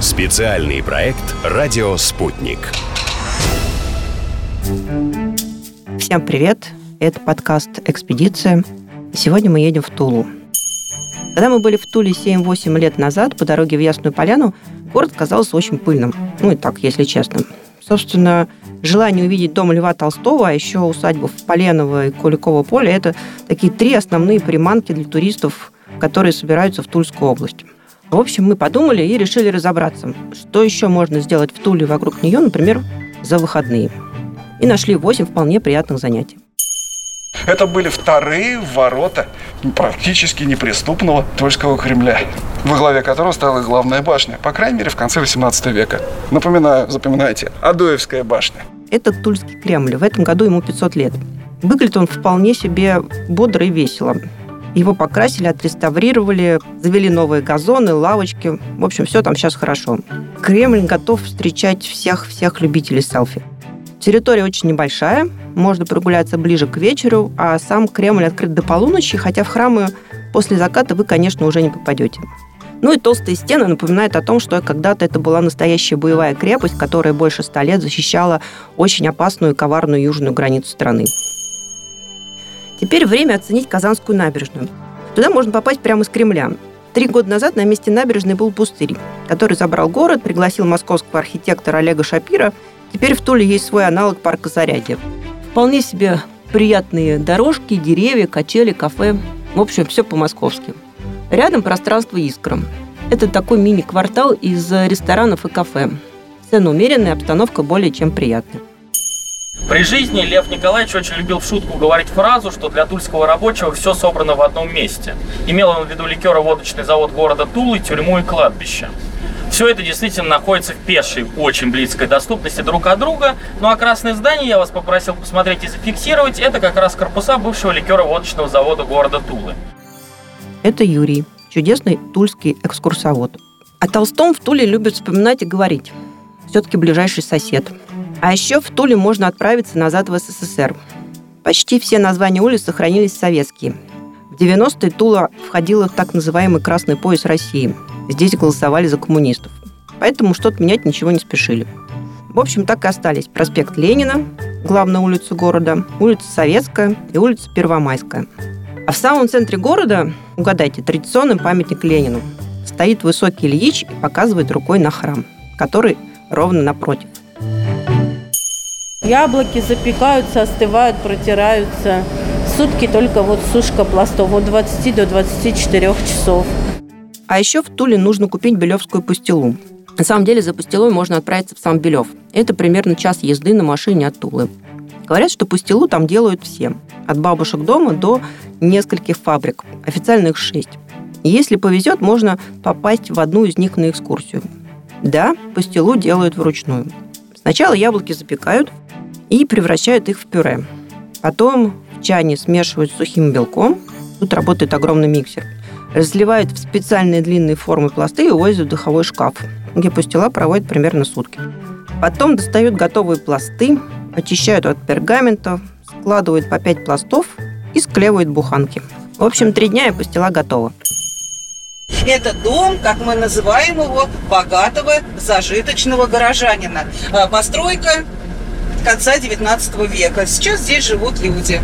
Специальный проект «Радио Спутник». Всем привет! Это подкаст «Экспедиция». Сегодня мы едем в Тулу. Когда мы были в Туле 7-8 лет назад по дороге в Ясную Поляну, город казался очень пыльным. Ну и так, если честно. Собственно, желание увидеть дом Льва Толстого, а еще усадьбу в Поленово и Куликово поле – это такие три основные приманки для туристов, которые собираются в Тульскую область. В общем, мы подумали и решили разобраться, что еще можно сделать в Туле вокруг нее, например, за выходные. И нашли 8 вполне приятных занятий. Это были вторые ворота практически неприступного Тульского Кремля, во главе которого стояла главная башня, по крайней мере, в конце 18 века. Напоминаю, запоминайте, Адоевская башня. Это Тульский Кремль. В этом году ему 500 лет. Выглядит он вполне себе бодро и весело. Его покрасили, отреставрировали, завели новые газоны, лавочки. В общем, все там сейчас хорошо. Кремль готов встречать всех-всех любителей селфи. Территория очень небольшая, можно прогуляться ближе к вечеру, а сам Кремль открыт до полуночи, хотя в храмы после заката вы, конечно, уже не попадете. Ну и толстые стены напоминают о том, что когда-то это была настоящая боевая крепость, которая больше ста лет защищала очень опасную и коварную южную границу страны. Теперь время оценить Казанскую набережную. Туда можно попасть прямо из Кремля. Три года назад на месте набережной был пустырь, который забрал город, пригласил московского архитектора Олега Шапира. Теперь в Туле есть свой аналог парка Зарядье. Вполне себе приятные дорожки, деревья, качели, кафе. В общем, все по-московски. Рядом пространство «Искра». Это такой мини-квартал из ресторанов и кафе. Цены умеренные, обстановка более чем приятная. При жизни Лев Николаевич очень любил в шутку говорить фразу, что для тульского рабочего все собрано в одном месте. Имел он в виду ликеро-водочный завод города Тулы, тюрьму и кладбище. Все это действительно находится в пешей, очень близкой доступности друг от друга. Ну а красное здание я вас попросил посмотреть и зафиксировать. Это как раз корпуса бывшего ликеро-водочного завода города Тулы. Это Юрий, чудесный тульский экскурсовод. О Толстом в Туле любят вспоминать и говорить. Все-таки ближайший сосед – а еще в Туле можно отправиться назад в СССР. Почти все названия улиц сохранились советские. В 90-е Тула входила в так называемый «красный пояс России». Здесь голосовали за коммунистов. Поэтому что-то менять ничего не спешили. В общем, так и остались проспект Ленина, главная улица города, улица Советская и улица Первомайская. А в самом центре города, угадайте, традиционный памятник Ленину. Стоит высокий Ильич и показывает рукой на храм, который ровно напротив. Яблоки запекаются, остывают, протираются. Сутки только вот сушка пластов от 20 до 24 часов. А еще в Туле нужно купить белевскую пастилу. На самом деле за пастилой можно отправиться в сам Белев. Это примерно час езды на машине от Тулы. Говорят, что пастилу там делают все. От бабушек дома до нескольких фабрик. Официально их шесть. Если повезет, можно попасть в одну из них на экскурсию. Да, пастилу делают вручную. Сначала яблоки запекают, и превращают их в пюре. Потом в чане смешивают с сухим белком. Тут работает огромный миксер. Разливают в специальные длинные формы пласты и увозят в духовой шкаф, где пастила проводит примерно сутки. Потом достают готовые пласты, очищают от пергамента, складывают по 5 пластов и склеивают буханки. В общем, три дня и пастила готова. Это дом, как мы называем его, богатого зажиточного горожанина. А, постройка конца 19 века. Сейчас здесь живут люди.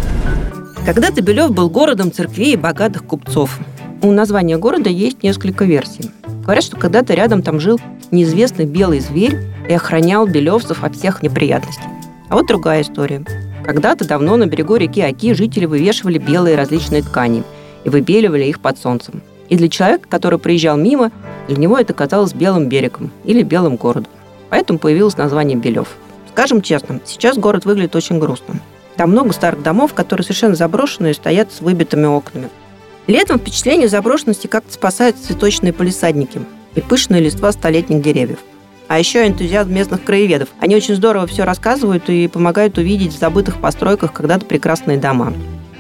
Когда-то Белев был городом церквей и богатых купцов. У названия города есть несколько версий. Говорят, что когда-то рядом там жил неизвестный белый зверь и охранял белевцев от всех неприятностей. А вот другая история. Когда-то давно на берегу реки Оки жители вывешивали белые различные ткани и выбеливали их под солнцем. И для человека, который приезжал мимо, для него это казалось белым берегом или белым городом. Поэтому появилось название Белев – Скажем честно, сейчас город выглядит очень грустно. Там много старых домов, которые совершенно заброшенные и стоят с выбитыми окнами. Летом впечатление заброшенности как-то спасают цветочные полисадники и пышные листва столетних деревьев. А еще энтузиазм местных краеведов. Они очень здорово все рассказывают и помогают увидеть в забытых постройках когда-то прекрасные дома.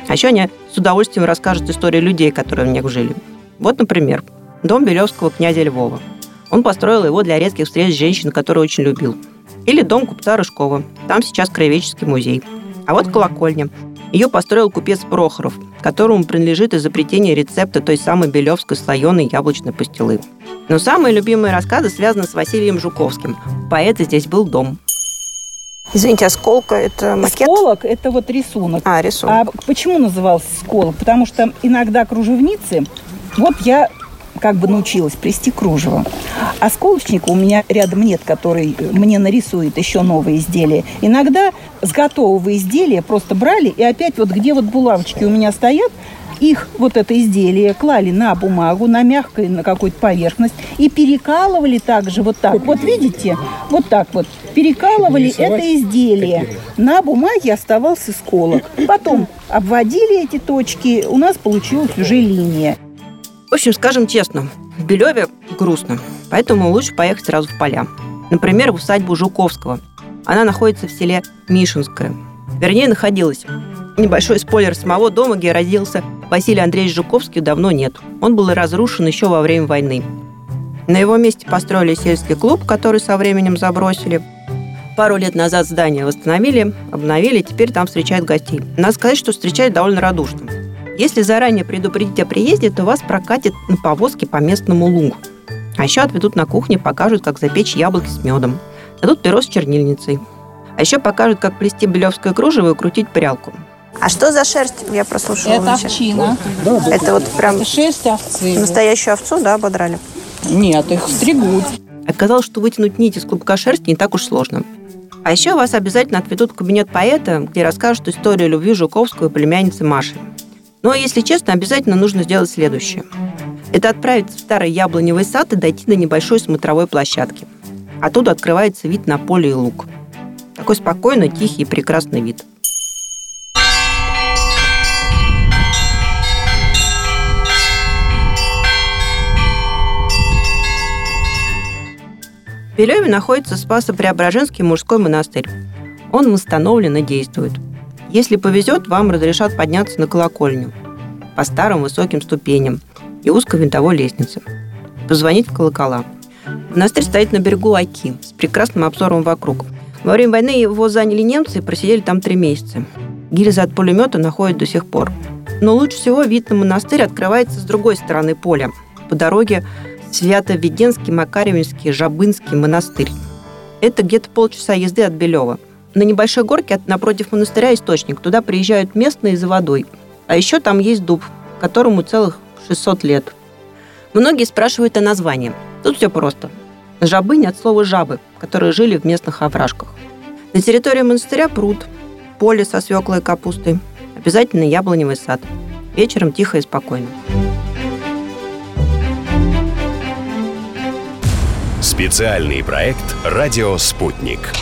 А еще они с удовольствием расскажут историю людей, которые в них жили. Вот, например, дом Белевского князя Львова. Он построил его для редких встреч с женщиной, которую очень любил. Или дом купца Рыжкова. Там сейчас краеведческий музей. А вот колокольня. Ее построил купец Прохоров, которому принадлежит изобретение рецепта той самой белевской слоеной яблочной пастилы. Но самые любимые рассказы связаны с Василием Жуковским. Поэта здесь был дом. Извините, а сколка это макет? Сколок – это вот рисунок. А, рисунок. А почему назывался сколок? Потому что иногда кружевницы, вот я как бы научилась плести кружево. А сколочника у меня рядом нет, который мне нарисует еще новые изделия. Иногда с готового изделия просто брали и опять вот где вот булавочки у меня стоят, их вот это изделие клали на бумагу, на мягкую, на какую-то поверхность и перекалывали также вот так. Вот видите, вот так вот перекалывали это изделие. На бумаге оставался сколок. Потом обводили эти точки, у нас получилась уже линия. В общем, скажем честно, в Белеве грустно, поэтому лучше поехать сразу в поля. Например, в усадьбу Жуковского. Она находится в селе Мишинское. Вернее, находилась. Небольшой спойлер самого дома, где родился Василий Андреевич Жуковский, давно нет. Он был разрушен еще во время войны. На его месте построили сельский клуб, который со временем забросили. Пару лет назад здание восстановили, обновили, теперь там встречают гостей. Надо сказать, что встречают довольно радушно. Если заранее предупредить о приезде, то вас прокатят на повозке по местному лугу. А еще отведут на кухне, покажут, как запечь яблоки с медом. Дадут перо с чернильницей. А еще покажут, как плести белевское кружево и крутить прялку. А что за шерсть? Я прослушала. Это овчина. Это вот прям Шерсть овцы. настоящую овцу, да, ободрали? Нет, их стригут. Оказалось, что вытянуть нить из клубка шерсти не так уж сложно. А еще вас обязательно отведут в кабинет поэта, где расскажут историю любви Жуковского и племянницы Маши. Но, если честно, обязательно нужно сделать следующее. Это отправиться в старый яблоневый сад и дойти до небольшой смотровой площадки. Оттуда открывается вид на поле и луг. Такой спокойный, тихий и прекрасный вид. В Белеве находится Спасо-Преображенский мужской монастырь. Он восстановлен и действует. Если повезет, вам разрешат подняться на колокольню по старым высоким ступеням и узкой винтовой лестнице. Позвонить в колокола. Монастырь стоит на берегу Аки с прекрасным обзором вокруг. Во время войны его заняли немцы и просидели там три месяца. Гильзы от пулемета находят до сих пор. Но лучше всего вид на монастырь открывается с другой стороны поля, по дороге Свято-Веденский, Макаревинский, Жабынский монастырь. Это где-то полчаса езды от Белева. На небольшой горке от- напротив монастыря источник. Туда приезжают местные за водой. А еще там есть дуб, которому целых 600 лет. Многие спрашивают о названии. Тут все просто. Жабынь от слова «жабы», которые жили в местных овражках. На территории монастыря пруд, поле со свеклой и капустой, обязательно яблоневый сад. Вечером тихо и спокойно. Специальный проект «Радио Спутник».